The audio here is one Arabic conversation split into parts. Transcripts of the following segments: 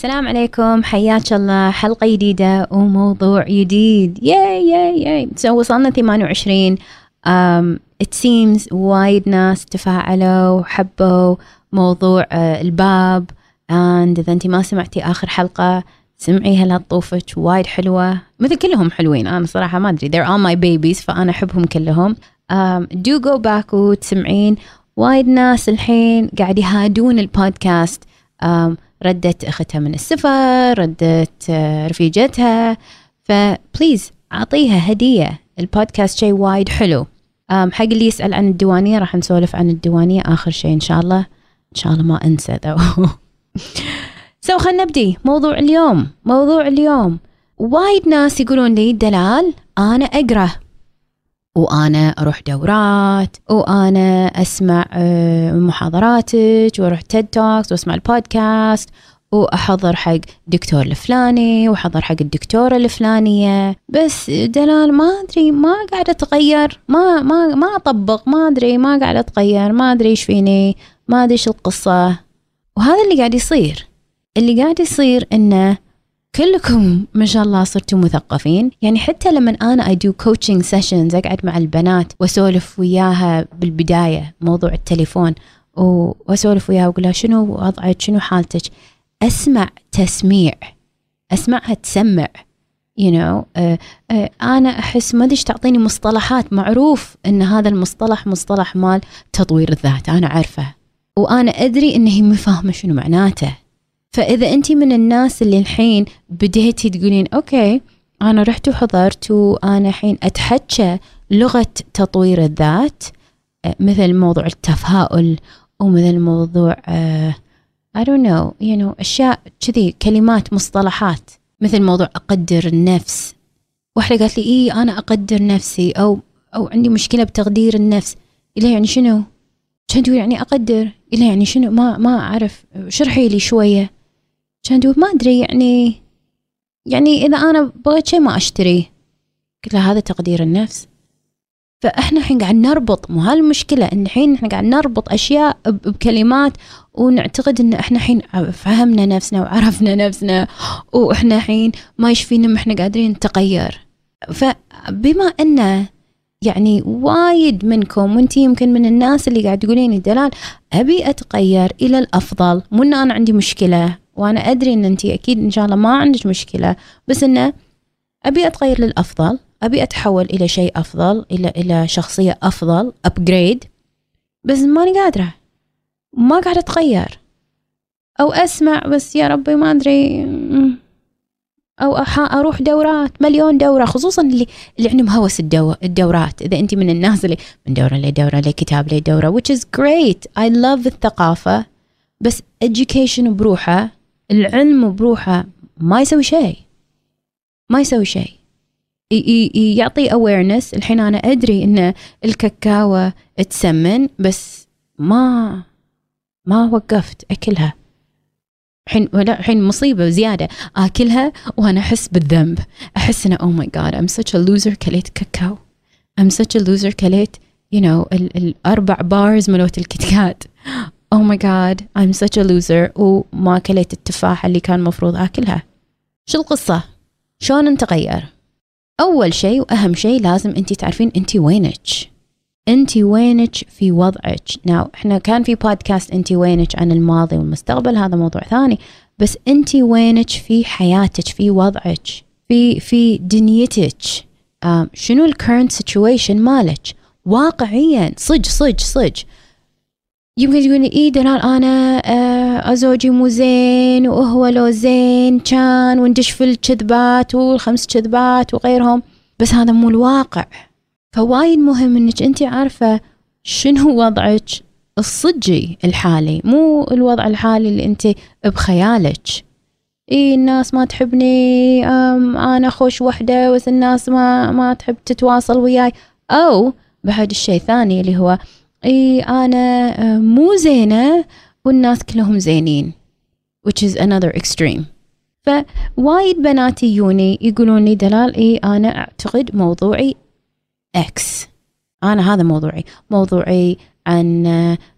السلام عليكم. حياك الله. حلقة جديدة وموضوع جديد. ياي ياي ياي so وصلنا 28 um, it seems وايد ناس تفاعلوا وحبوا موضوع uh, الباب. And إذا أنت ما سمعتي آخر حلقة سمعيها لا تطوفك. وايد حلوة. مثل كلهم حلوين. أنا صراحة ما أدري. They're all my babies فأنا أحبهم كلهم. Um, do go back وتسمعين. وايد ناس الحين قاعد يهادون البودكاست. Um, ردت أختها من السفر ردت رفيجتها. فبليز أعطيها هدية. البودكاست شيء وايد حلو. حق اللي يسأل عن الديوانية راح نسولف عن الديوانية آخر شيء إن شاء الله. إن شاء الله ما أنسى ذو سو خلينا نبدي. موضوع اليوم. موضوع اليوم. وايد ناس يقولون لي دلال أنا أقرأ. وأنا أروح دورات وأنا أسمع محاضراتك وأروح TED Talks وأسمع البودكاست وأحضر حق دكتور الفلاني وأحضر حق الدكتورة الفلانية. بس دلال ما أدري ما قاعدة أتغير ما ما ما أطبق ما أدري ما قاعدة أتغير ما أدري إيش فيني ما أدري إيش القصة. وهذا اللي قاعد يصير. اللي قاعد يصير إنه كلكم ما شاء الله صرتوا مثقفين. يعني حتى لما أنا I do coaching sessions أقعد مع البنات وأسولف وياها بالبداية موضوع التليفون وأسولف وياها وأقول لها شنو وضعك؟ شنو حالتك؟ أسمع تسميع أسمعها تسمع you know. uh, uh, أنا أحس ما أدري تعطيني مصطلحات معروف إن هذا المصطلح مصطلح مال تطوير الذات أنا عارفة. وأنا أدري إن هي فاهمه شنو معناته. فإذا أنت من الناس اللي الحين بديتي تقولين أوكي أنا رحت وحضرت وأنا الحين أتحكى لغة تطوير الذات مثل موضوع التفاؤل ومثل موضوع uh, I don't know you know أشياء كذي كلمات مصطلحات مثل موضوع أقدر النفس. واحدة قالت لي إيه أنا أقدر نفسي أو أو عندي مشكلة بتقدير النفس. إلى يعني شنو؟ كان تقول يعني أقدر؟ إلى يعني شنو؟ ما ما أعرف شرحي لي شوية. كان تقول ما أدري يعني يعني إذا أنا بغيت شيء ما اشتريه قلت له هذا تقدير النفس. فإحنا الحين قاعد نربط مو هالمشكلة إن الحين إحنا قاعد نربط أشياء بكلمات ونعتقد إن إحنا الحين فهمنا نفسنا وعرفنا نفسنا وإحنا الحين ما يشفينا ما إحنا قادرين نتغير. فبما إن يعني وايد منكم وانت يمكن من الناس اللي قاعد تقولين دلال أبي أتغير إلى الأفضل مو إن أنا عندي مشكلة. وأنا أدري إن انت أكيد إن شاء الله ما عندك مشكلة بس إنه أبي أتغير للأفضل أبي أتحول إلى شيء أفضل إلى إلى شخصية أفضل ابجريد بس ماني قادرة ما قاعدة أتغير. أو أسمع بس يا ربي ما أدري أو أروح دورات مليون دورة خصوصا اللي اللي عندهم هوس الدو الدورات. إذا انت من الناس اللي من دورة لدورة لكتاب لدورة which is great. I love الثقافة بس education بروحه العلم بروحه ما يسوي شيء. ما يسوي شيء. يعطي awareness. الحين أنا أدري إن الكاكاو تسمن بس ما ما وقفت أكلها. الحين الحين مصيبة زيادة آكلها وأنا أحس بالذنب. أحس إنه oh my god I'm such a loser كليت كاكاو. I'm such a loser كليت you know ال الأربع بارز ملوت الكتكات. Oh my god I'm such a loser. وما أكلت التفاحة اللي كان مفروض أكلها. شو القصة؟ شلون نتغير؟ أول شيء وأهم شيء لازم أنت تعرفين أنت وينك. أنت وينك في وضعك. ناو إحنا كان في بودكاست أنت وينك عن الماضي والمستقبل هذا موضوع ثاني. بس أنت وينك في حياتك في وضعك في في دنيتك. شنو ال current situation مالك؟ واقعيا صج صج صج. يمكن تقولي إيه دلال أنا آه زوجي مو زين وهو لو زين كان وندش في الكذبات والخمس كذبات وغيرهم. بس هذا مو الواقع. فوايد مهم إنك أنت عارفة شنو وضعك الصجي الحالي. مو الوضع الحالي اللي أنت بخيالك. اي الناس ما تحبني أنا خوش وحدة بس الناس ما ما تحب تتواصل وياي. أو بعد الشيء الثاني اللي هو إي أنا مو زينة والناس كلهم زينين which is another extreme. فوايد بنات يجوني يقولون لي دلال إي أنا أعتقد موضوعي X أنا هذا موضوعي. موضوعي عن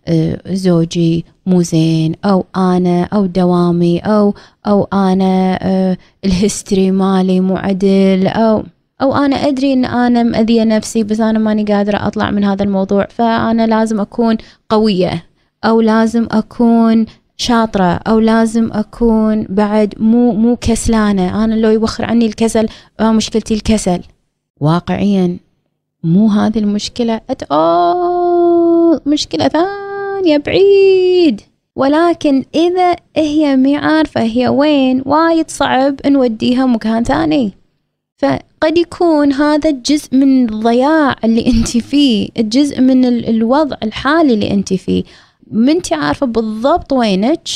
آه، زوجي مو زين أو أنا أو دوامي أو أو أنا آه، الهستري مالي مو عدل أو أو أنا أدري إن أنا مأذية نفسي بس أنا ماني قادرة أطلع من هذا الموضوع. فأنا لازم أكون قوية أو لازم أكون شاطرة أو لازم أكون بعد مو مو كسلانة. أنا لو يوخر عني الكسل آه مشكلتي الكسل. واقعيا مو هذه المشكلة ات مشكلة ثانية بعيد. ولكن إذا هي مي عارفة هي وين؟ وايد صعب نوديها مكان ثاني. فقد يكون هذا جزء من الضياع اللي انت فيه الجزء من الوضع الحالي اللي انت فيه. ما انت عارفة بالضبط وينك.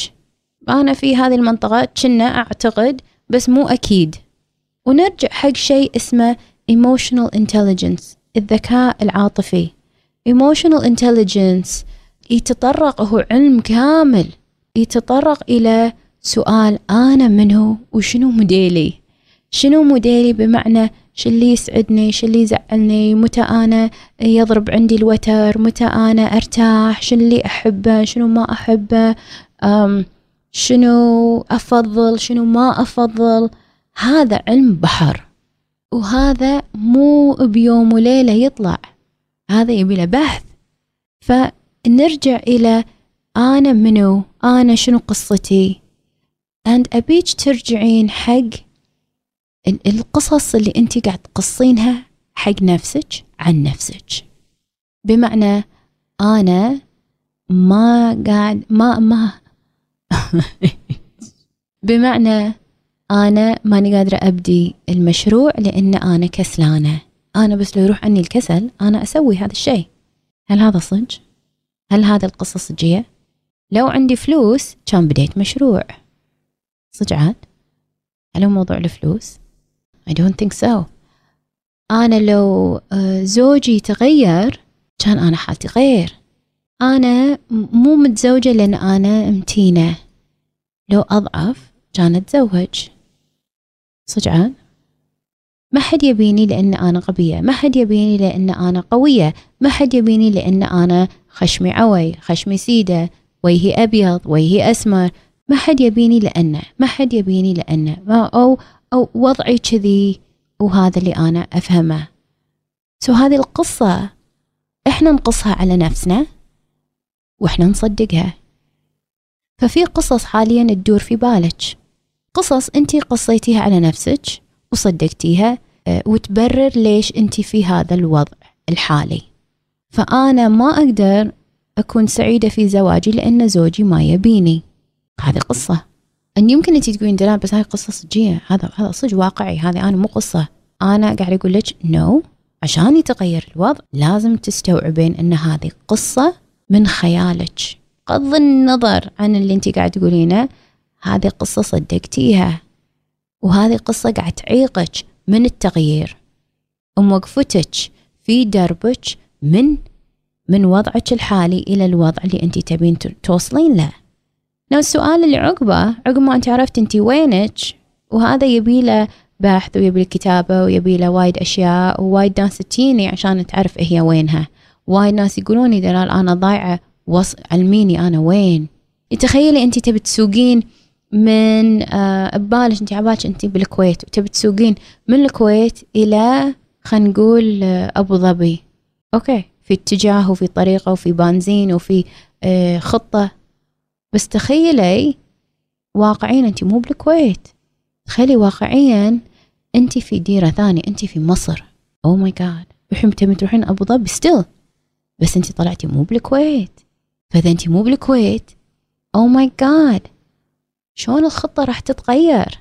أنا في هذه المنطقة كنا أعتقد بس مو أكيد. ونرجع حق شيء اسمه emotional intelligence الذكاء العاطفي. emotional intelligence يتطرق هو علم كامل يتطرق إلى سؤال أنا منه وشنو موديلي؟ شنو موديلي بمعنى شو اللي يسعدني شو اللي يزعلني؟ متى أنا يضرب عندي الوتر؟ متى أنا أرتاح؟ شنو اللي أحبه؟ شنو ما أحبه؟ شنو أفضل؟ شنو ما أفضل؟ هذا علم بحر. وهذا مو بيوم وليلة يطلع. هذا يبي له بحث. فنرجع إلى أنا منو؟ أنا شنو قصتي؟ And أبيج ترجعين حق القصص اللي أنت قاعد تقصينها حق نفسك عن نفسك بمعنى أنا ما قاعد ما ما بمعنى أنا ماني قادرة أبدي المشروع لأن أنا كسلانة أنا بس لو يروح عني الكسل أنا أسوي هذا الشيء هل هذا صدق؟ هل هذا القصة صجية؟ لو عندي فلوس كان بديت مشروع صدق عاد؟ هل هو موضوع الفلوس؟ I don't think so. أنا لو آه، زوجي تغير كان أنا حالتي غير أنا مو متزوجة لأن أنا متينة. لو أضعف كان أتزوج. صدق؟ عاد؟ ما حد يبيني لأن أنا غبية. ما حد يبيني لأن أنا قوية. ما حد يبيني لأن أنا خشمي عوي خشمي سيدة. وجهي أبيض وجهي أسمر. ما حد يبيني لأنه. ما حد يبيني لأنه. ما أو أو وضعي كذي وهذا اللي أنا أفهمه. سو هذه القصة إحنا نقصها على نفسنا وإحنا نصدقها. ففي قصص حاليا تدور في بالك. قصص أنت قصيتيها على نفسك وصدقتيها آه، وتبرر ليش أنت في هذا الوضع الحالي. فأنا ما أقدر أكون سعيدة في زواجي لأن زوجي ما يبيني. هذه قصة. أن يمكن أنت تقولين دلال بس هاي قصة صجية. هذا هذا صج واقعي. هذه أنا مو قصة. أنا قاعد أقول لك نو no. عشان يتغير الوضع لازم تستوعبين أن هذه قصة من خيالك. بغض النظر عن اللي أنت قاعد تقولينه. هذه قصة صدقتيها. وهذه قصة قاعد تعيقك من التغيير. وموقفتك في دربك من من وضعك الحالي إلى الوضع اللي أنت تبين توصلين له. لو السؤال اللي عقبه عقب ما أنت عرفت أنت وينك وهذا يبي له بحث ويبي له كتابة ويبي له وايد أشياء ووايد ناس تجيني عشان تعرف هي وينها. وايد ناس يقولوني دلال أنا ضايعة وص... علميني أنا وين. تخيلي أنت تبي تسوقين من آه ببالك أنت عبالك أنت بالكويت وتبي تسوقين من الكويت إلى خلينا نقول آه أبو ظبي. أوكي في اتجاه وفي طريقة وفي بنزين وفي آه خطة. بس تخيلي واقعيا انت مو بالكويت. تخيلي واقعيا انت في ديرة ثانية انت في مصر. oh my God الحين تبي تروحين أبو ظبي still بس انت طلعتي مو بالكويت. فإذا انت مو بالكويت oh my God شلون الخطة راح تتغير؟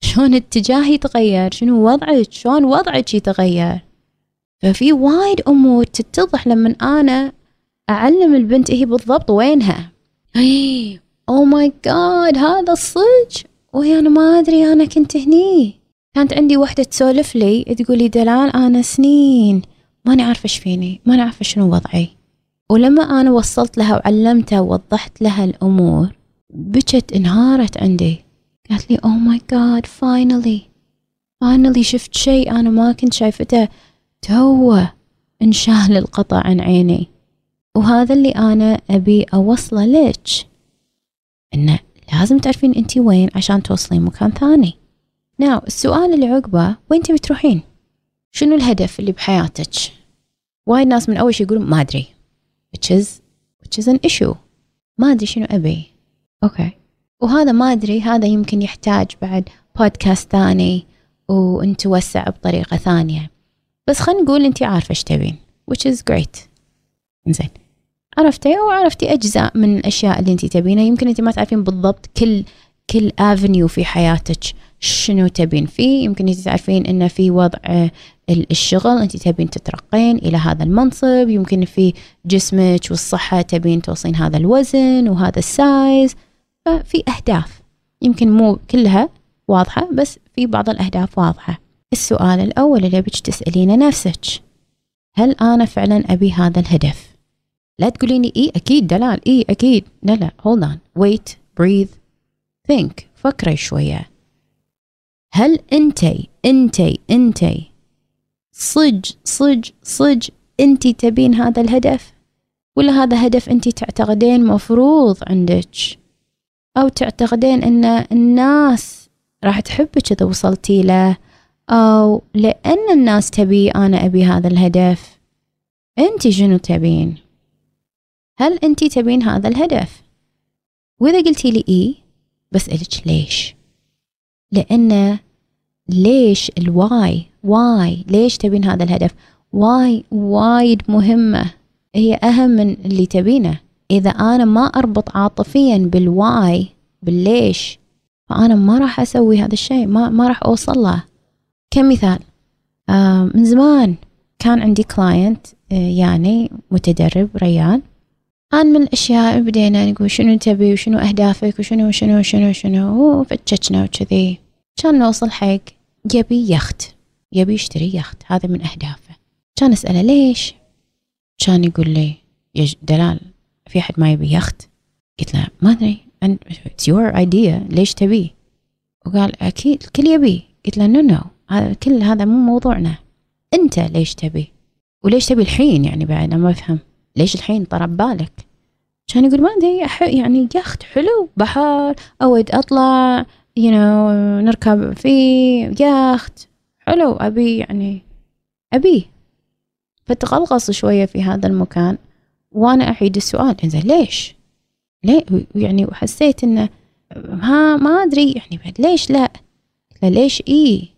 شلون اتجاه يتغير شنو وضعك؟ شلون وضعك يتغير؟ ففي وايد أمور تتضح لما أنا أعلم البنت هي بالضبط وينها. اي oh my God هذا الصج؟ وهي أنا ما أدري أنا كنت هني. كانت عندي وحدة تسولف لي تقول لي دلال أنا سنين ماني عارفة إيش فيني ماني عارفة شنو وضعي. ولما أنا وصلت لها وعلمتها ووضحت لها الأمور بكت انهارت عندي. قالت لي oh my god finally finally شفت شيء أنا ما كنت شايفته. توه انشال القطع عن عيني. وهذا اللي أنا أبي أوصله لك. إنه لازم تعرفين أنت وين عشان توصلين مكان ثاني. ناو السؤال اللي عقبه وين تبي تروحين؟ شنو الهدف اللي بحياتك؟ وايد ناس من أول شيء يقولون ما أدري. Which is which is an issue. ما أدري شنو أبي. أوكي وهذا ما أدري هذا يمكن يحتاج بعد بودكاست ثاني ونتوسع بطريقة ثانية. بس خلينا نقول أنت عارفة إيش تبين which is great. زين عرفتي؟ أو عرفتي أجزاء من الأشياء اللي أنت تبينها. يمكن أنت ما تعرفين بالضبط كل كل افنيو في حياتك شنو تبين فيه. يمكن انت تعرفين انه في وضع الشغل انت تبين تترقين إلى هذا المنصب. يمكن في جسمك والصحة تبين توصين هذا الوزن وهذا السايز ففي أهداف. يمكن مو كلها واضحة بس في بعض الأهداف واضحة. السؤال الأول اللي بيك تسألينه نفسك. هل أنا فعلا أبي هذا الهدف؟ لا تقوليني اي أكيد دلال اي أكيد. لا لا hold on wait breathe think فكري شوية. هل أنتي أنتي أنتي صج صج صج أنتي تبين هذا الهدف؟ ولا هذا هدف أنتي تعتقدين مفروض عندك؟ أو تعتقدين إن الناس راح تحبك إذا وصلتي له؟ أو لأن الناس تبي أنا أبي هذا الهدف أنتي شنو تبين؟ هل انتي تبين هذا الهدف؟ وإذا قلتي لي إي بسألك ليش؟ لأن ليش ال why why ليش تبين هذا الهدف؟ why وايد مهمة. هي أهم من اللي تبينه. إذا أنا ما أربط عاطفيا بال why بالليش فأنا ما راح أسوي هذا الشيء ما, ما راح أوصل له. كمثال آه من زمان كان عندي client آه يعني متدرب ريان. أنا من الأشياء بدينا نقول شنو تبي وشنو أهدافك وشنو شنو شنو شنو وفتشنا وكذي كان نوصل حق يبي يخت يبي يشتري يخت هذا من أهدافه. كان أسأله ليش كان يقول لي يا دلال. في أحد ما يبي يخت قلت له ما أدري it's your idea. ليش تبيه وقال أكيد الكل يبي قلت له no no. هذا كل هذا مو موضوعنا. أنت ليش تبي وليش تبي الحين يعني بعد أنا ما أفهم. ليش الحين طرا ببالك؟ كان يقول ما أدري يعني يخت حلو بحر أود أطلع you know نركب فيه يخت حلو أبي يعني أبي. فتغلغص شوية في هذا المكان وأنا أعيد السؤال إذا ليش؟ ليه؟ يعني وحسيت إنه ما ما أدري يعني بعد ليش لا؟ ليش؟ إيه.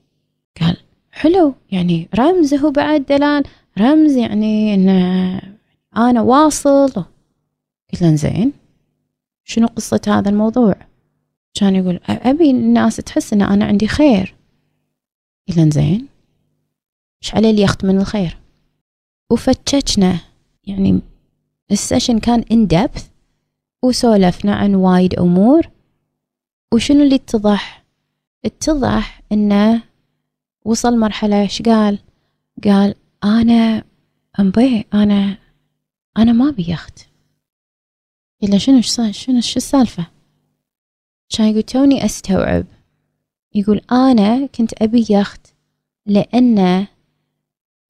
قال حلو يعني رمز هو بعد دلال رمز يعني إنه أنا واصل. قلت له زين شنو قصة هذا الموضوع؟ كان يقول أبي الناس تحس إن أنا عندي خير. قلت له زين إيش عليه اليخت من الخير؟ وفتشنا. يعني السيشن كان ان دبث وسولفنا عن وايد أمور. وشنو اللي اتضح؟ اتضح إنه وصل مرحلة إيش قال؟ قال أنا أمبي أنا أنا ما أبي يخت. إلا شنو شنو شو السالفة؟ كان يقول توني أستوعب. يقول أنا كنت أبي يخت لأن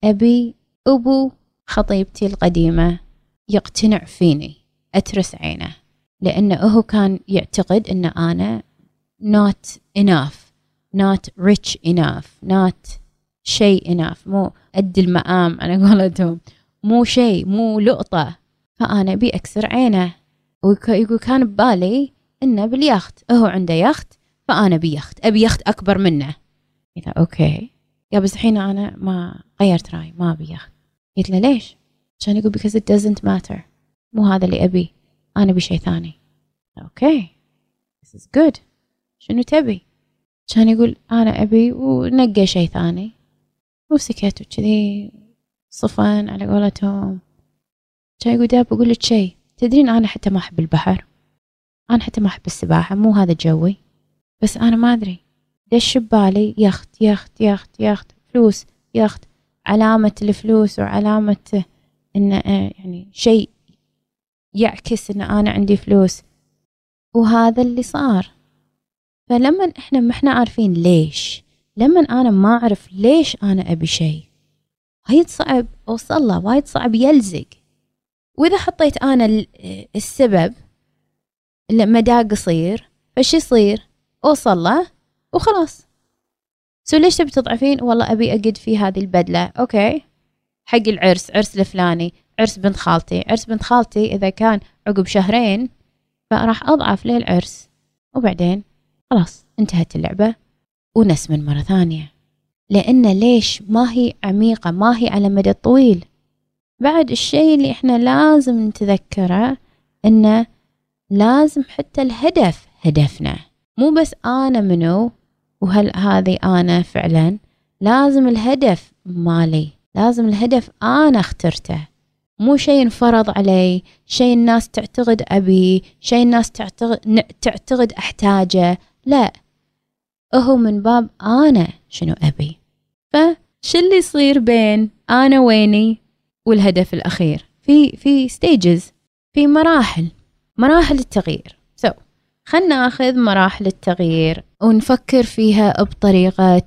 أبي أبو خطيبتي القديمة يقتنع فيني أترس عينه. لأنه هو كان يعتقد أن أنا not enough not rich enough not شيء enough مو قد المقام على قولتهم. مو شيء مو لقطة. فأنا أبي أكسر عينه. ويقول كان ببالي إنه باليخت. هو عنده يخت فأنا بيخت أبي يخت أكبر منه. قلت أوكي. يا بس الحين أنا ما غيرت رأي ما أبي يخت. قلت له ليش؟ كان يقول because it doesn't matter. مو هذا اللي أبي. أنا أبي شيء ثاني. أوكي. This is good. شنو تبي؟ كان يقول أنا أبي ونقى شيء ثاني. وسكت وكذي. صفن على قولتهم. كان يقول داب بقول لك شيء تدرين أنا حتى ما أحب البحر. أنا حتى ما أحب السباحة. مو هذا جوي. بس أنا ما أدري. دش ببالي يخت يخت يخت يخت. فلوس يخت. علامة الفلوس وعلامة إن آه، يعني شيء يعكس إن أنا عندي فلوس. وهذا اللي صار. فلما إحنا ما إحنا عارفين ليش. لما أنا ما أعرف ليش أنا أبي شيء. وايد صعب أوصل له وايد صعب يلزق. وإذا حطيت أنا السبب مدى قصير فش يصير؟ أوصل له وخلاص. so ليش تبي تضعفين؟ والله أبي أقعد في هذه البدلة. أوكي. حق العرس عرس الفلاني عرس بنت خالتي. عرس بنت خالتي إذا كان عقب شهرين فراح أضعف للعرس. وبعدين خلاص انتهت اللعبة. ونسمن مرة ثانية. لأن ليش؟ ما هي عميقة ما هي على مدى طويل. بعد الشيء اللي إحنا لازم نتذكره إنه لازم حتى الهدف هدفنا. مو بس أنا منو وهل هذه أنا فعلا لازم الهدف مالي. لازم الهدف أنا اخترته. مو شيء انفرض علي شيء الناس تعتقد أبي شيء الناس تعتقد, تعتقد أحتاجه. لا هو من باب أنا. شنو أبي؟ فش اللي يصير بين أنا وبيني والهدف الأخير؟ في في stages في مراحل مراحل التغيير. so so, خلنا ناخذ مراحل التغيير ونفكر فيها بطريقة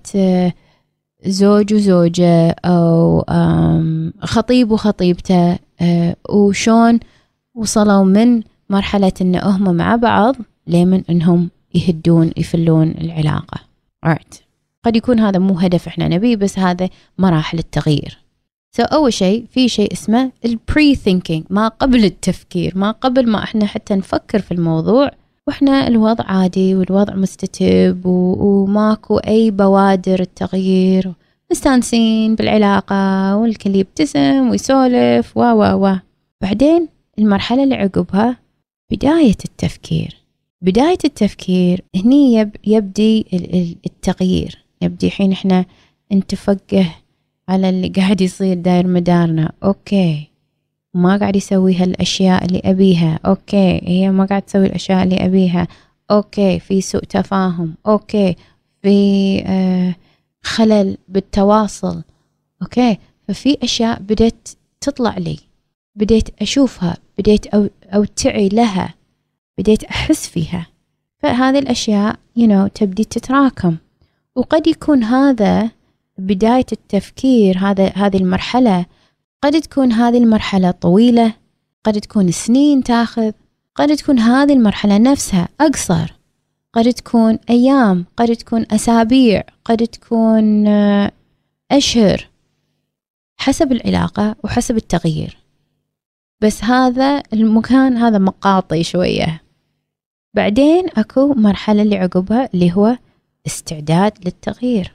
زوج وزوجة أو خطيب وخطيبته آه، وشون وصلوا من مرحلة إن هم مع بعض لمن إنهم يهدون يفلون العلاقة. Right. قد يكون هذا مو هدف إحنا نبيه بس هذا مراحل التغيير. so, أول شيء في شيء اسمه ال pre-thinking ما قبل التفكير ما قبل ما إحنا حتى نفكر في الموضوع وإحنا الوضع عادي والوضع مستتب وماكو أي بوادر التغيير. مستانسين بالعلاقة والكل يبتسم ويسولف و و و. بعدين المرحلة اللي عقبها بداية التفكير. بداية التفكير هني يب يبدي التغيير. يبدي حين إحنا نتفقه على اللي قاعد يصير داير مدارنا. Okay. ما قاعد يسوي هالأشياء اللي أبيها. Okay. هي ما قاعد تسوي الأشياء اللي أبيها. Okay. في سوء تفاهم. Okay. في آه خلل بالتواصل. أوكي. ففي أشياء بديت تطلع لي. بديت أشوفها. بديت أو أوتعي لها. بديت أحس فيها. فهذه الأشياء you know, تبدي تتراكم. وقد يكون هذا بداية التفكير هذا هذه المرحلة. قد تكون هذه المرحلة طويلة قد تكون سنين تاخذ قد تكون هذه المرحلة نفسها أقصر. قد تكون أيام قد تكون أسابيع قد تكون آه، أشهر. حسب العلاقة وحسب التغيير. بس هذا المكان هذا مقاطي شوية. بعدين أكو مرحلة اللي عقبها اللي هو استعداد للتغيير.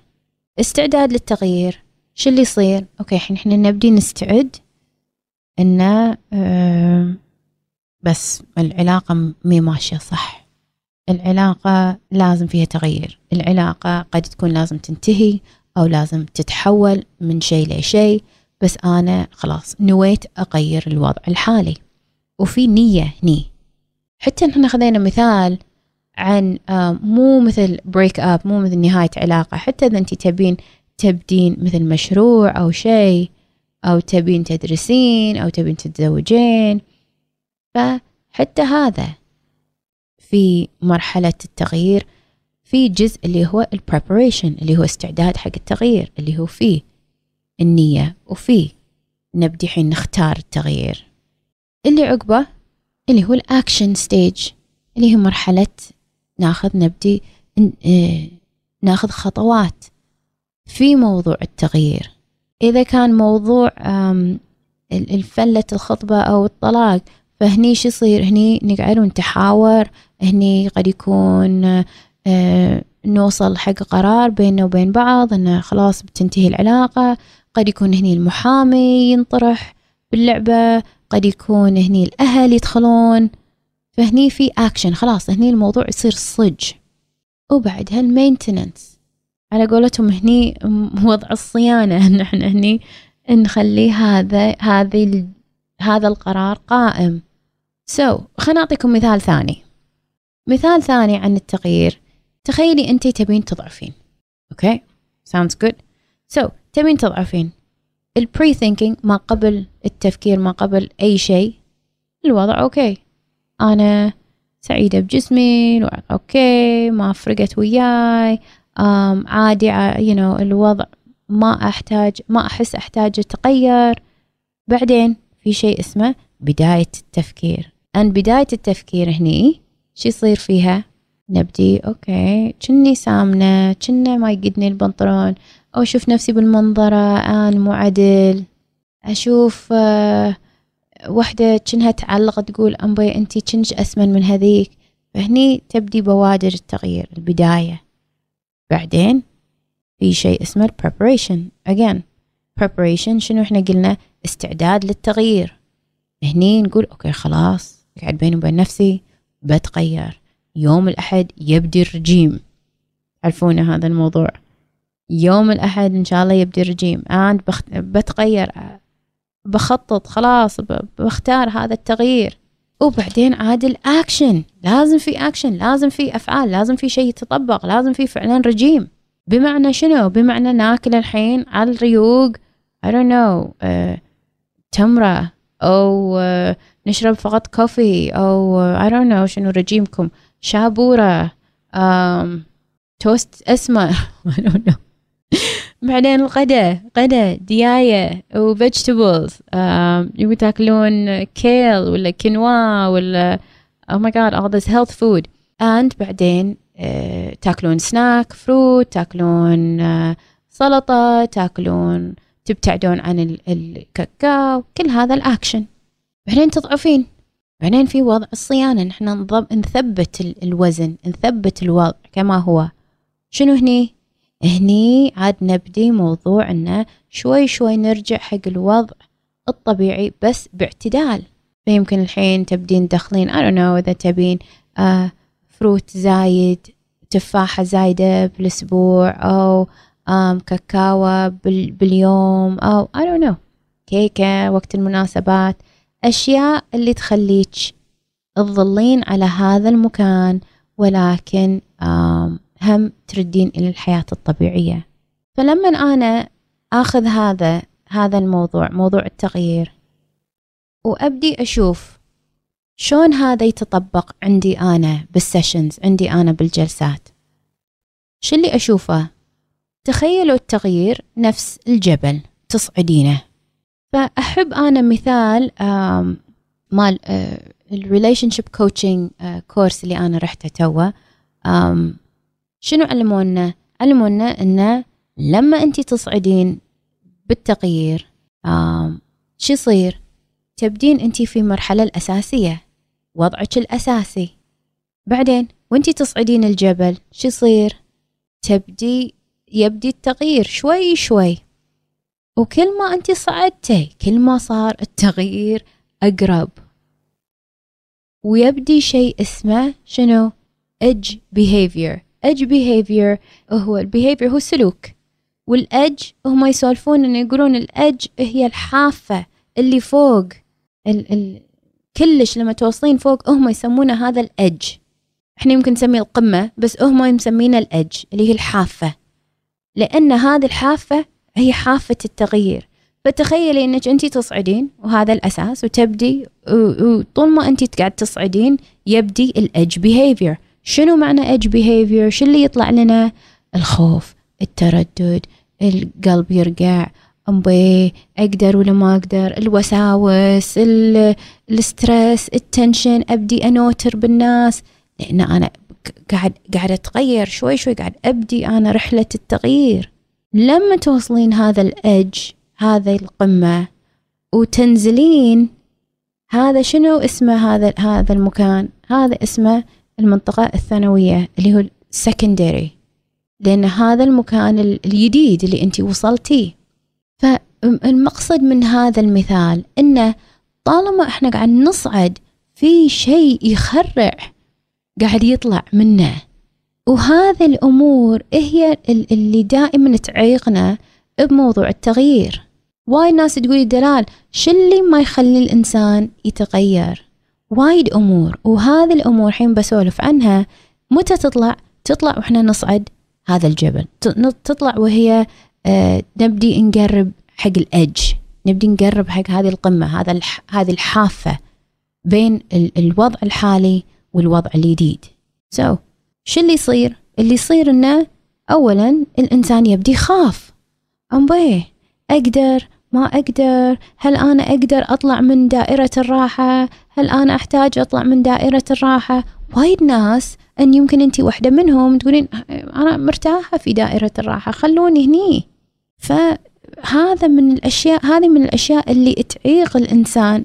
استعداد للتغيير. شو اللي يصير؟ أوكي الحين إحنا نبدي نستعد آه، بس العلاقة مي ماشية صح. العلاقة لازم فيها تغيير. العلاقة قد تكون لازم تنتهي أو لازم تتحول من شيء لشيء. بس أنا خلاص نويت أغير الوضع الحالي. وفي نية هني. حتى إحنا خذينا مثال عن آه، مو مثل break up مو مثل نهاية علاقة. حتى إذا أنت تبين تبدين مثل مشروع أو شيء أو تبين تدرسين أو تبين تتزوجين. فحتى هذا في مرحلة التغيير في جزء اللي هو ال preparation اللي هو استعداد حق التغيير اللي هو فيه النية وفيه نبدي حين نختار التغيير. اللي عقبه اللي هو ال action stage اللي هي مرحلة ناخذ نبدي آه، ناخذ خطوات في موضوع التغيير. إذا كان موضوع الفلة الخطبة أو الطلاق فهني شو يصير؟ هني نقعد ونتحاور هني قد يكون آه، نوصل حق قرار بيننا وبين بعض انه خلاص بتنتهي العلاقة قد يكون هني المحامي ينطرح باللعبة قد يكون هني الأهل يدخلون. فهني في أكشن خلاص هني الموضوع يصير صج. وبعدها ال maintenance على قولتهم هني وضع الصيانة. نحن هني نخلي هذا هذه هذا القرار قائم. so, خلينا أعطيكم مثال ثاني. مثال ثاني عن التغيير. تخيلي أنت تبين تضعفين. Okay? Sounds good. So تبين تضعفين. ال pre-thinking ما قبل التفكير ما قبل أي شيء. الوضع okay. أنا سعيدة بجسمي okay ما فرقت وياي um, عادي you know, الوضع ما أحتاج ما أحس أحتاج أتغير. بعدين في شيء اسمه بداية التفكير. أن بداية التفكير هني شو يصير فيها؟ نبدي okay كني سامنة كنا ما يقدني البنطلون. أو أشوف نفسي بالمنظرة أنا مو عدل. أشوف آه وحدة كنها تعلق تقول أمبي أنتي كنش أسمن من هذيك. فهني تبدي بوادر التغيير البداية. بعدين في شيء اسمه preparation. Again preparation شنو إحنا قلنا؟ استعداد للتغيير. هني نقول أوكي خلاص قاعد بيني وبين نفسي بتغير. يوم الأحد يبدي الرجيم. تعرفون هذا الموضوع؟ يوم الأحد إن شاء الله يبدي الرجيم. أنا. بتغير. بخطط خلاص بختار هذا التغيير. وبعدين عاد الأكشن لازم في أكشن لازم في أفعال لازم في شيء يتطبق لازم في فعلا رجيم. بمعنى شنو؟ بمعنى ناكل الحين على الريوق I don't know uh, تمرة أو uh, نشرب فقط كوفي أو uh, I don't know شنو رجيمكم. شابورة um, توست أسمر I don't know. بعدين الغدا غدا دياية و vegetables يبي تاكلون كيل ولا كينوا ولا oh my god all this health food. And بعدين uh, تاكلون snack fruit تاكلون uh, سلطة تاكلون تبتعدون عن الكاكاو كل هذا الأكشن. بعدين تضعفين. بعدين في وضع الصيانة. نحن نثبت الوزن نثبت الوضع كما هو. شنو هني؟ هني عاد نبدي موضوع انه شوي شوي نرجع حق الوضع الطبيعي بس باعتدال. فيمكن الحين تبدين تدخلين I don't know إذا تبين آه فروت زايد تفاحة زايدة بالأسبوع أو آم باليوم أو I don't know كيكة وقت المناسبات أشياء اللي تخليك تظلين على هذا المكان ولكن هم تردين إلى الحياة الطبيعية. فلما أنا آخذ هذا هذا الموضوع موضوع التغيير وأبدي أشوف شلون هذا يتطبق عندي أنا بالسيشنز عندي أنا بالجلسات. شو اللي أشوفه؟ تخيلوا التغيير نفس الجبل تصعدينه. فأحب أنا مثال مال ال relationship coaching course اللي أنا رحته توه شنو علمونا؟ علمونا إنه لما أنت تصعدين بالتغيير شو يصير؟ تبدين أنت في المرحلة الأساسية وضعك الأساسي بعدين وأنت تصعدين الجبل شو يصير؟ تبدي يبدي التغيير شوي شوي وكل ما أنت صعدتي كل ما صار التغيير أقرب ويبدي شيء اسمه شنو؟ edge behavior edge behavior هو البيهيفير هو السلوك. والأج هم يسولفون إنه يقولون الأج هي الحافة اللي فوق ال ال كلش لما توصلين فوق هم يسمونه هذا الأج إحنا يمكن نسميه القمة بس هم مسمينه الأج اللي هي الحافة. لأن هذه الحافة هي حافة التغيير. فتخيلي إنك انت تصعدين وهذا الأساس وتبدي وطول ما انت قاعد تصعدين يبدي ال edge behavior شنو معنى edge behavior شو اللي يطلع لنا؟ الخوف التردد القلب يرقع. أمبي أقدر ولا ما أقدر؟ الوساوس ال stress ال tension أبدي أتوتر بالناس. لأن أنا قاعد قاعد أتغير شوي شوي قاعد أبدي أنا رحلة التغيير. لما توصلين هذا الأج هذا القمة وتنزلين هذا شنو اسمه هذا هذا المكان؟ هذا اسمه المنطقة الثانوية اللي هو ال secondary لأن هذا المكان الجديد اللي أنت وصلتيه فالمقصد من هذا المثال أنه طالما إحنا قاعد نصعد في شيء يخرع قاعد يطلع منه. وهذه الأمور هي اللي دائما تعيقنا بموضوع التغيير. وايد ناس تقولي دلال شو اللي ما يخلي الإنسان يتغير؟ وايد أمور وهذه الأمور حين بسولف عنها متى تطلع؟ تطلع وإحنا نصعد هذا الجبل. تطلع وهي آه نبدي نقرب حق الأج نبدي نقرب حق هذه القمة هذا هذه الحافة بين الوضع الحالي والوضع الجديد. سو so, شو اللي يصير؟ اللي يصير إنه اولا الإنسان يبدي يخاف. أمبيه أقدر ما أقدر. هل أنا أقدر أطلع من دائرة الراحة؟ هل أنا أحتاج أطلع من دائرة الراحة؟ وايد ناس أن يمكن أنت واحدة منهم تقولين أنا مرتاحة في دائرة الراحة خلوني هني. فهذا من الأشياء هذه من الأشياء اللي تعيق الإنسان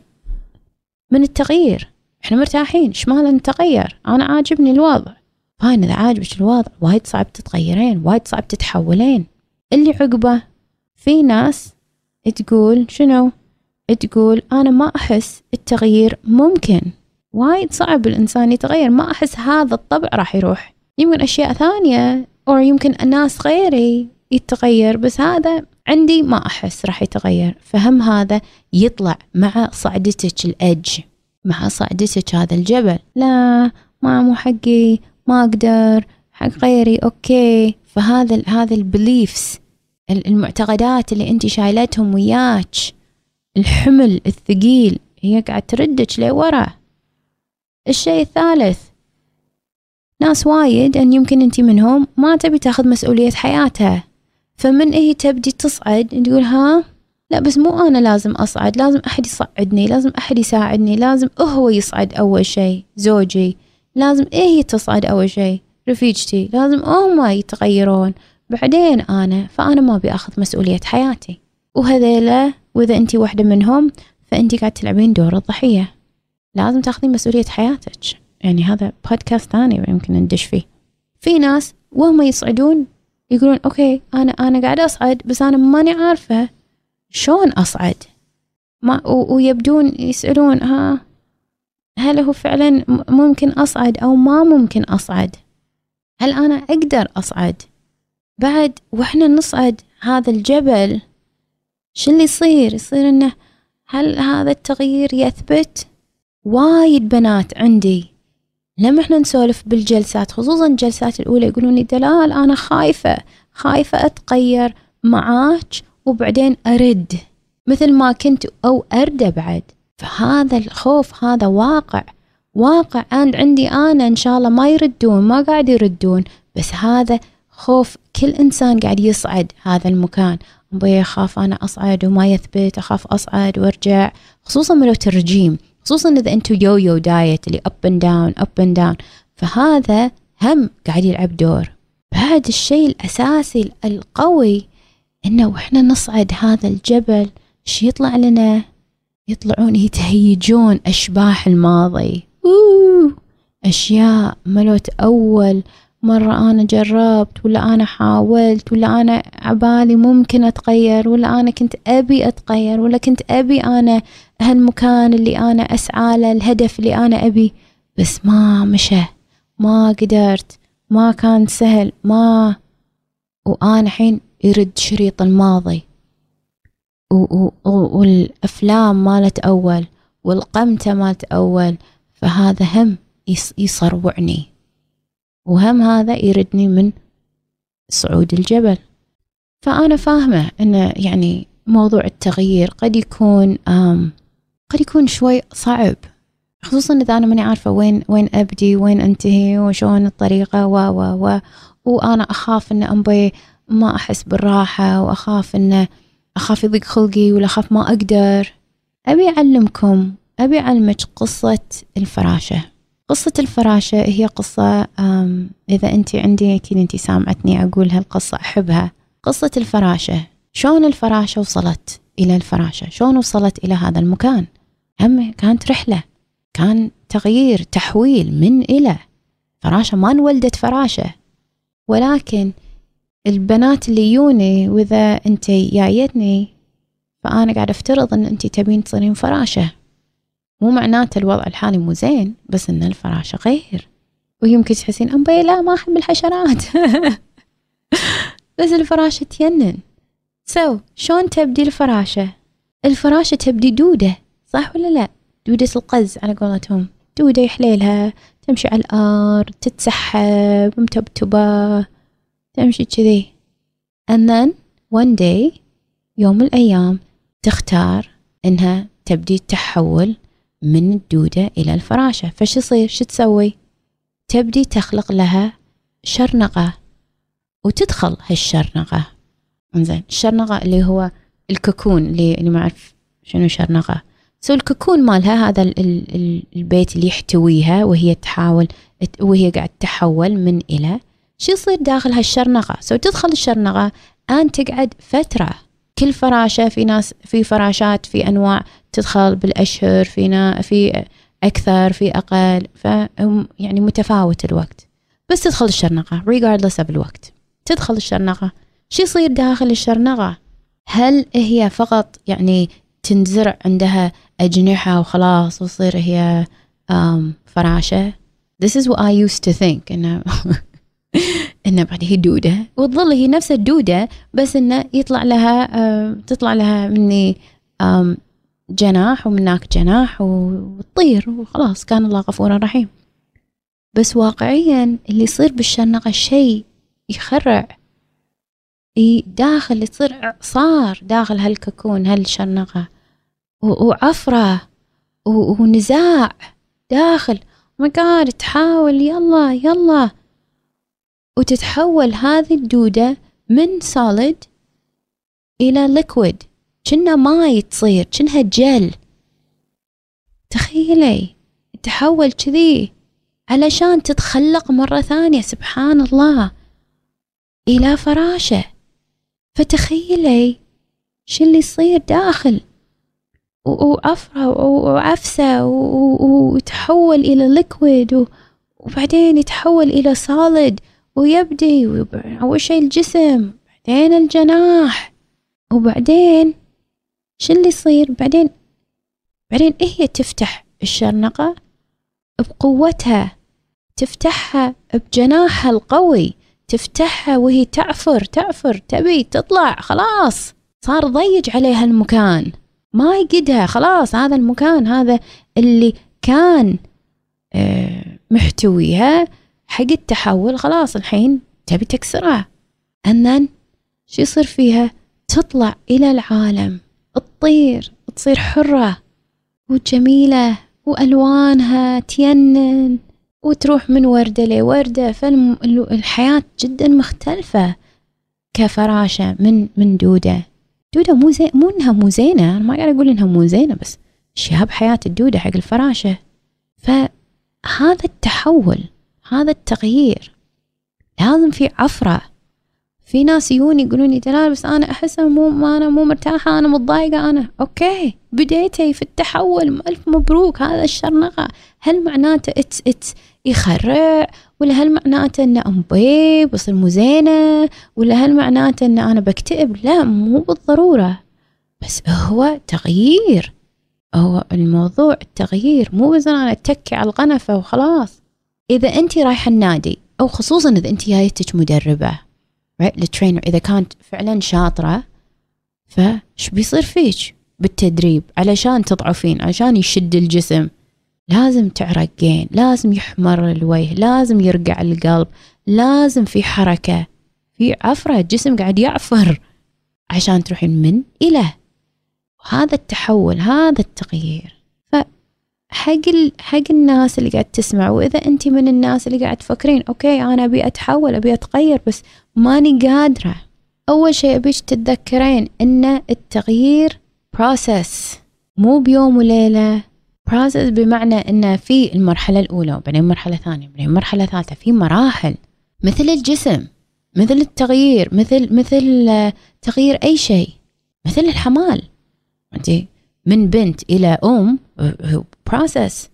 من التغيير. إحنا مرتاحين إيش مال نتغير؟ أنا عاجبني الوضع. فاين إذا عاجبك الوضع وايد صعب تتغيرين وايد صعب تتحولين. اللي عقبه في ناس تقول شنو؟ تقول أنا ما أحس التغيير ممكن. وايد صعب الإنسان يتغير ما أحس هذا الطبع راح يروح. يمكن أشياء ثانية أو يمكن الناس غيري يتغير بس هذا عندي ما أحس راح يتغير. فهم هذا يطلع مع صعدتك الأج مع صعدتك هذا الجبل. لا ما مو حقي ما أقدر حق غيري okay. فهذا هذا ال beliefs المعتقدات اللي انت شايلتهم وياك. الحمل الثقيل. هي قاعد تردك لورا. الشيء الثالث. ناس وايد أن يمكن انت منهم ما تبي تاخذ مسؤولية حياتها فمن هي تبدي تصعد؟ تقول ها لا بس مو أنا لازم أصعد لازم أحد يصعدني لازم أحد يساعدني لازم هو يصعد أول شيء زوجي. لازم إيه هي تصعد أول شيء؟ رفيجتي لازم هم يتغيرون. بعدين أنا فأنا ما أبي أخذ مسؤولية حياتي. وهذيلا وإذا أنت واحدة منهم فأنت قاعد تلعبين دور الضحية. لازم تاخذين مسؤولية حياتك. يعني هذا بودكاست ثاني يمكن ندش فيه. في ناس وهم يصعدون يقولون أوكي أنا أنا قاعدة أصعد بس أنا ماني عارفة شلون أصعد. ما ويبدون يسألون ها هل هو فعلا ممكن أصعد أو ما ممكن أصعد؟ هل أنا أقدر أصعد؟ بعد وإحنا نصعد هذا الجبل شو اللي يصير؟ يصير إنه هل هذا التغيير يثبت؟ وايد بنات عندي لما إحنا نسولف بالجلسات خصوصا الجلسات الأولى يقولون لي دلال أنا خايفة خايفة أتغير معاك وبعدين أرد مثل ما كنت أو أرد بعد. فهذا الخوف هذا واقع واقع عند عندي أنا إن شاء الله ما يردون ما قاعد يردون بس هذا خوف كل إنسان قاعد يصعد هذا المكان. أبي أخاف أنا أصعد وما يثبت أخاف أصعد وأرجع خصوصا ملوت الرجيم خصوصا إذا أنتو yo-yo diet اللي up and down up and down فهذا هم قاعد يلعب دور. بعد الشيء الأساسي القوي إنه وإحنا نصعد هذا الجبل. شو يطلع لنا؟ يطلعون يتهيجون أشباح الماضي. أوه! أشياء ملوت أول. مرة أنا جربت ولا أنا حاولت ولا أنا عبالي ممكن أتغير ولا أنا كنت أبي أتغير ولا كنت أبي أنا هالمكان اللي أنا أسعى له الهدف اللي أنا أبي. بس ما مشى ما قدرت ما كان سهل ما وأنا حين يرد شريط الماضي. والأفلام مالت أول والقمتة مالت أول فهذا هم يصروعني وهم هذا يردني من صعود الجبل. فأنا فاهمة أن يعني موضوع التغيير قد يكون قد يكون شوي صعب. خصوصا إذا أنا ماني عارفة وين وين أبدي وين أنتهي وشون الطريقة و و و وأنا أخاف أن أمبي ما أحس بالراحة وأخاف أن أخاف يضيق خلقي ولا أخاف ما أقدر. أبي أعلمكم أبي أعلمك قصة الفراشة. قصة الفراشة هي قصة إذا أنت عندي أكيد أنت سامعتني أقول هالقصة أحبها. قصة الفراشة. شلون الفراشة وصلت إلى الفراشة؟ شلون وصلت إلى هذا المكان؟ هم كانت رحلة كان تغيير تحويل من إلى. فراشة ما انولدت فراشة. ولكن البنات اللي يوني وإذا أنت جايتني فأنا قاعدة أفترض أن أنت تبين تصيرين فراشة. مو معناته الوضع الحالي مو زين بس إن الفراشة غير. ويمكن تحسين أمبي لا ما أحب الحشرات. بس الفراشة تينن. سو so, شلون تبدي الفراشة؟ الفراشة تبدي دودة صح ولا لا؟ دودة القز على قولتهم. دودة يحليلها تمشي على الأرض تتسحب متبتبة تمشي كذي. And then one day يوم من الأيام تختار إنها تبدي التحول من الدودة إلى الفراشة. فش يصير؟ شو تسوي؟ تبدي تخلق لها شرنقة. وتدخل هالشرنقة. إنزين الشرنقة اللي هو الكوكون اللي اللي ما أعرف شنو شرنقة. so ال cocoon مالها هذا البيت اللي يحتويها وهي تحاول وهي قاعد تحول من إلى شو يصير داخل هالشرنقة؟ so تدخل الشرنقة and تقعد فترة كل فراشة في ناس في فراشات في أنواع تدخل بالأشهر في في أكثر في أقل فهم يعني متفاوت الوقت. بس تدخل الشرنقة regardless of الوقت. تدخل الشرنقة. شو يصير داخل الشرنقة؟ هل هي فقط يعني تنزرع عندها أجنحة وخلاص وتصير هي فراشة؟ This is what I used to think. إنه إنه بعد هي دودة وتظل هي نفس الدودة بس إنه يطلع لها تطلع لها مني جناح ومناك جناح وتطير وخلاص. كان الله غفورا رحيم. بس واقعيا اللي يصير بالشرنقة شيء يخرع. داخل يصير إعصار داخل هال cocoon هالشرنقة وعفرة ونزاع داخل. مقار تحاول يلا يلا. وتتحول هذه الدودة من solid إلى liquid كنا ماي تصير كنها جل. تخيلي تحول كذي علشان تتخلق مرة ثانية سبحان الله إلى فراشة. فتخيلي شو اللي يصير داخل. وعفرة وعفسة ويتحول إلى ليكويد وبعدين يتحول إلى صالد ويبدي أول شيء الجسم بعدين الجناح وبعدين شو اللي يصير؟ بعدين بعدين إيه هي تفتح الشرنقة بقوتها تفتحها بجناحها القوي تفتحها وهي تعفر تعفر تبي تطلع خلاص صار ضيج عليها المكان. ما يقدها خلاص هذا المكان هذا اللي كان آه، محتويها. حق التحول خلاص الحين تبي تكسرها. أنن شو يصير فيها؟ تطلع إلى العالم تطير تصير حرة وجميلة وألوانها تينن وتروح من وردة لوردة. فالحياة جدا مختلفة كفراشة من من دودة. دودة مو زي مو إنها مو زينة أنا ما قاعد أقول إنها مو زينة بس شهاب حياة الدودة حق الفراشة. فهذا التحول هذا التغيير. لازم في عفرة. في ناس يجوني يقولون لي دلال بس أنا احس مو ما أنا مو مرتاحة أنا متضايقة أنا okay. بديتي في التحول ألف مبروك هذا الشرنقة. هل معناته it's it's يخرع؟ ولا هل معناته إنه امبي بصير مو زينة؟ ولا هل معناته إن أنا بكتئب؟ لا مو بالضرورة. بس هو تغيير. هو الموضوع التغيير مو بس أنا أتكي على القنفه وخلاص. إذا انت رايحة النادي أو خصوصا إذا انت جايتك مدربة right الترينر إذا كانت فعلا شاطرة فش بيصير فيك بالتدريب؟ علشان تضعفين علشان يشد الجسم. لازم تعرقين لازم يحمر الوجه لازم يرقع القلب لازم في حركة في عفرة الجسم قاعد يعفر عشان تروحين من إلى. هذا التحول هذا التغيير. فحق حق الناس اللي قاعد تسمع. وإذا أنت من الناس اللي قاعد تفكرين okay أنا أبي أتحول أبي أتغير بس ماني قادرة. أول شيء أبيك تتذكرين أن التغيير process مو بيوم وليلة. process بمعنى انه في المرحلة الأولى وبعدين مرحلة ثانية وبعدين مرحلة ثالثة. في مراحل. مثل الجسم مثل التغيير مثل مثل تغيير أي شيء. مثل الحمال. أنت من بنت إلى أم بروسس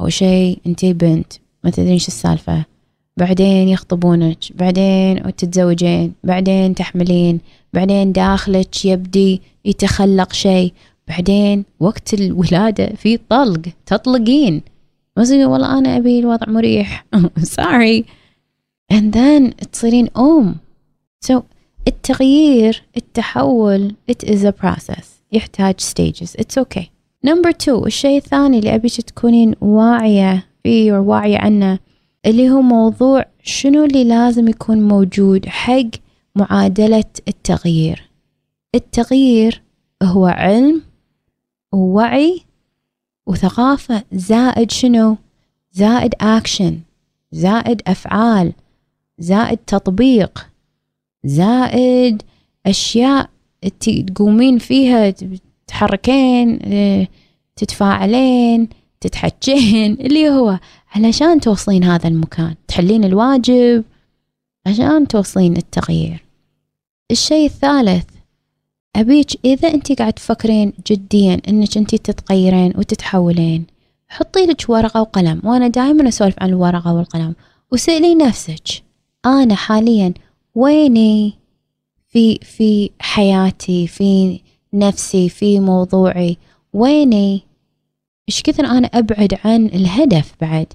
أول شيء أنت بنت ما تدرين شو السالفة. بعدين يخطبونك بعدين تتزوجين بعدين تحملين بعدين داخلك يبدي يتخلق شيء. بعدين وقت الولادة في طلق تطلقين. ما والله أنا أبي الوضع مريح. Sorry. And then تصيرين أم. So التغيير التحول it is a process. يحتاج stages. It's okay. Number two الشيء الثاني اللي أبيك تكونين واعية فيه واعية عنه اللي هو موضوع شنو اللي لازم يكون موجود حق معادلة التغيير التغيير هو علم ووعي وثقافة زائد شنو؟ زائد أكشن زائد أفعال زائد تطبيق زائد أشياء تقومين فيها تتحركين آه، تتفاعلين تتحجين اللي هو علشان توصلين هذا المكان. تحلين الواجب عشان توصلين التغيير. الشيء الثالث أبيك إذا أنت قاعد تفكرين جديا أنك أنت تتغيرين وتتحولين حطي لك ورقة وقلم. وأنا دائما أسولف عن الورقة والقلم. وسألي نفسك أنا حاليا ويني في في حياتي في نفسي في موضوعي. ويني؟ إيش كثر أنا أبعد عن الهدف بعد؟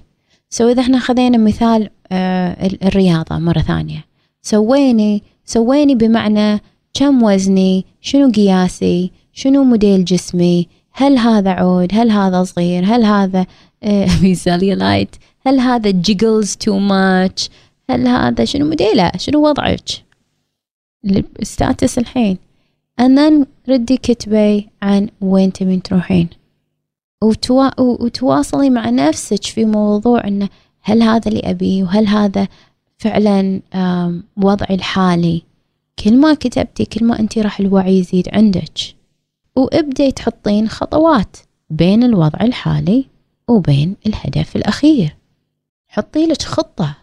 سو إذا إحنا خذينا مثال آه الرياضة مرة ثانية. سويني سويني بمعنى كم وزني؟ شنو قياسي؟ شنو موديل جسمي؟ هل هذا عود؟ هل هذا صغير؟ هل هذا آه light هل هذا jiggles too much هل هذا شنو موديله؟ شنو وضعك؟ ال status الحين. And then ردي كتبي عن وين تبين تروحين. وتوا... وتواصلي مع نفسك في موضوع انه هل هذا اللي أبيه وهل هذا فعلا وضعي الحالي. كل ما كتبتي كل ما انت راح الوعي يزيد عندك. وابدي تحطين خطوات بين الوضع الحالي وبين الهدف الأخير. حطي لك خطة.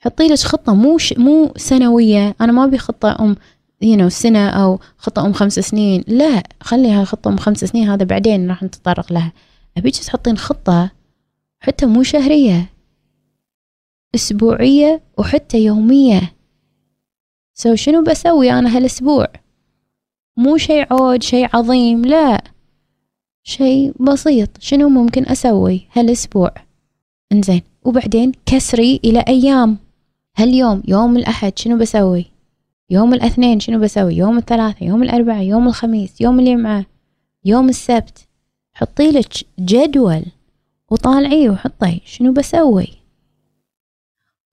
حطي لك خطة مو ش... مو سنوية. أنا ما أبي خطة أم you know سنة أو خطة أم خمس سنين. لا خليها خطة أم خمس سنين هذا بعدين راح نتطرق لها. أبيك تحطين خطة حتى مو شهرية أسبوعية وحتى يومية. سو شنو بسوي أنا هالأسبوع؟ مو شيء عود شيء عظيم لا. شيء بسيط. شنو ممكن أسوي هالأسبوع؟ إنزين. وبعدين كسري إلى أيام. هاليوم يوم الأحد شنو بسوي؟ يوم الاثنين شنو بسوي؟ يوم الثلاثة يوم الأربعاء يوم الخميس يوم الجمعة يوم السبت. حطي لك جدول وطالعيه وحطي شنو بسوي؟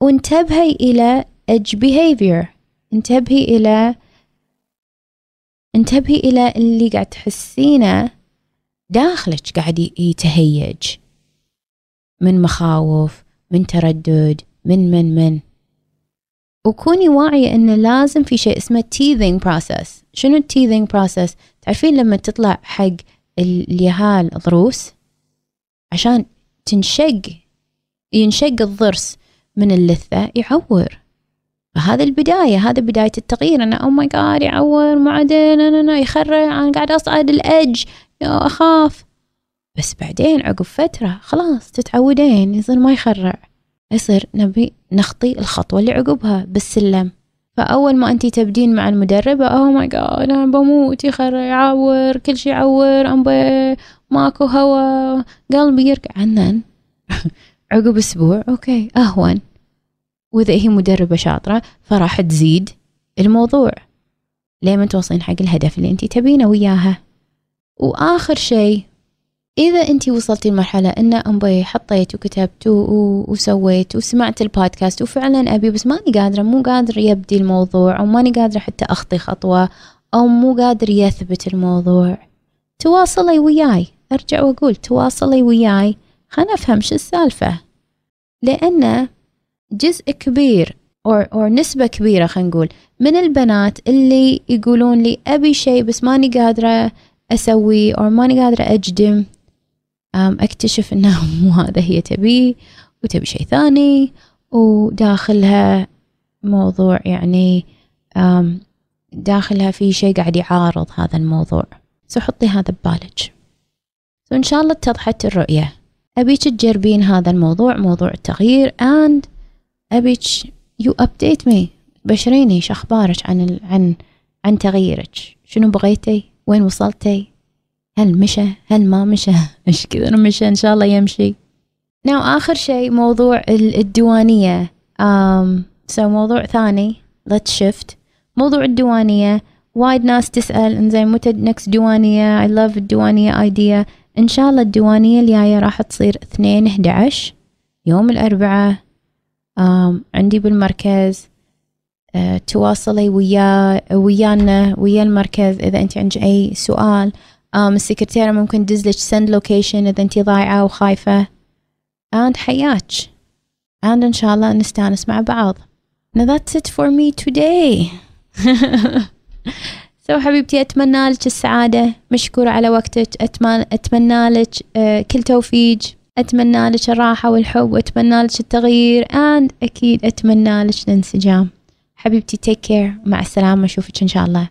وانتبهي إلى edge behavior. انتبهي إلى انتبهي إلى اللي قاعد تحسينه داخلك قاعد يتهيج. من مخاوف من تردد من من من. وكوني واعية إنه لازم في شيء اسمه teething process. شنو ال teething process تعرفين لما تطلع حق اليهال ضروس؟ عشان تنشق ينشق الضرس من اللثة يعور. فهذا البداية هذا بداية التغيير. أنا oh my God يعور ما عدل أنا أنا يخرع. أنا قاعد أصعد الأج أخاف. بس بعدين عقب فترة خلاص تتعودين يصير ما يخرع. يصير نبي نخطي الخطوة اللي عقبها بالسلم. فأول ما أنتي تبدين مع المدربة oh my God أنا بموت يخرع يعور كل شي يعور أم ماكو هوا قلبي يركع عنن عقب أسبوع okay أهون. وإذا هي مدربة شاطرة فراح تزيد الموضوع. لين توصلين حق الهدف اللي انت تبينه وياها؟ وآخر شيء إذا أنت وصلتي لمرحلة إن أمبي حطيت وكتبت وسويت وسمعت البودكاست وفعلا أبي بس ماني قادرة مو قادر يبدي الموضوع أو ماني قادرة حتى أخطي خطوة أو مو قادر يثبت الموضوع. تواصلي وياي. أرجع وأقول تواصلي وياي. خلنا أفهم شو السالفة. لأن جزء كبير أو نسبة كبيرة خلينا نقول من البنات اللي يقولون لي أبي شيء بس ماني قادرة أسوي أو ماني قادرة أجدم. أكتشف إنه مو هذا هي تبيه وتبي شيء ثاني وداخلها موضوع يعني داخلها في شيء قاعد يعارض هذا الموضوع. so حطي هذا ببالك. وإن شاء الله اتضحت الرؤية. أبيك تجربين هذا الموضوع موضوع التغيير and أبيك you update me بشريني شو أخبارك عن عن عن تغييرك. شنو بغيتي؟ وين وصلتي؟ هل مشى؟ هل ما مشى؟ إيش كذا مشى؟ إن شاء الله يمشي. ناو آخر شيء موضوع الديوانية. Um, so موضوع ثاني let's shift. موضوع الديوانية. وايد ناس تسأل إنزين متى نكست ديوانية؟ I love الديوانية ايديا إن شاء الله الديوانية الجاية راح تصير اثنين 11 يوم الأربعاء. Um, عندي بالمركز uh, تواصلي ويا ويانا ويا المركز. إذا أنت عندك أي سؤال السكرتيرة ممكن تدزلك send location إذا أنت ضايعة وخايفة. And حياك. And إن شاء الله نستانس مع بعض. Now that's it for me today. سو حبيبتي أتمنى لك السعادة. مشكورة على وقتك. أتمنى, أتمنى لك آه، كل توفيق. أتمنى لك الراحة والحب. وأتمنى لك التغيير. And أكيد أتمنى لك الانسجام. حبيبتي take care. مع السلامة. أشوفك إن شاء الله.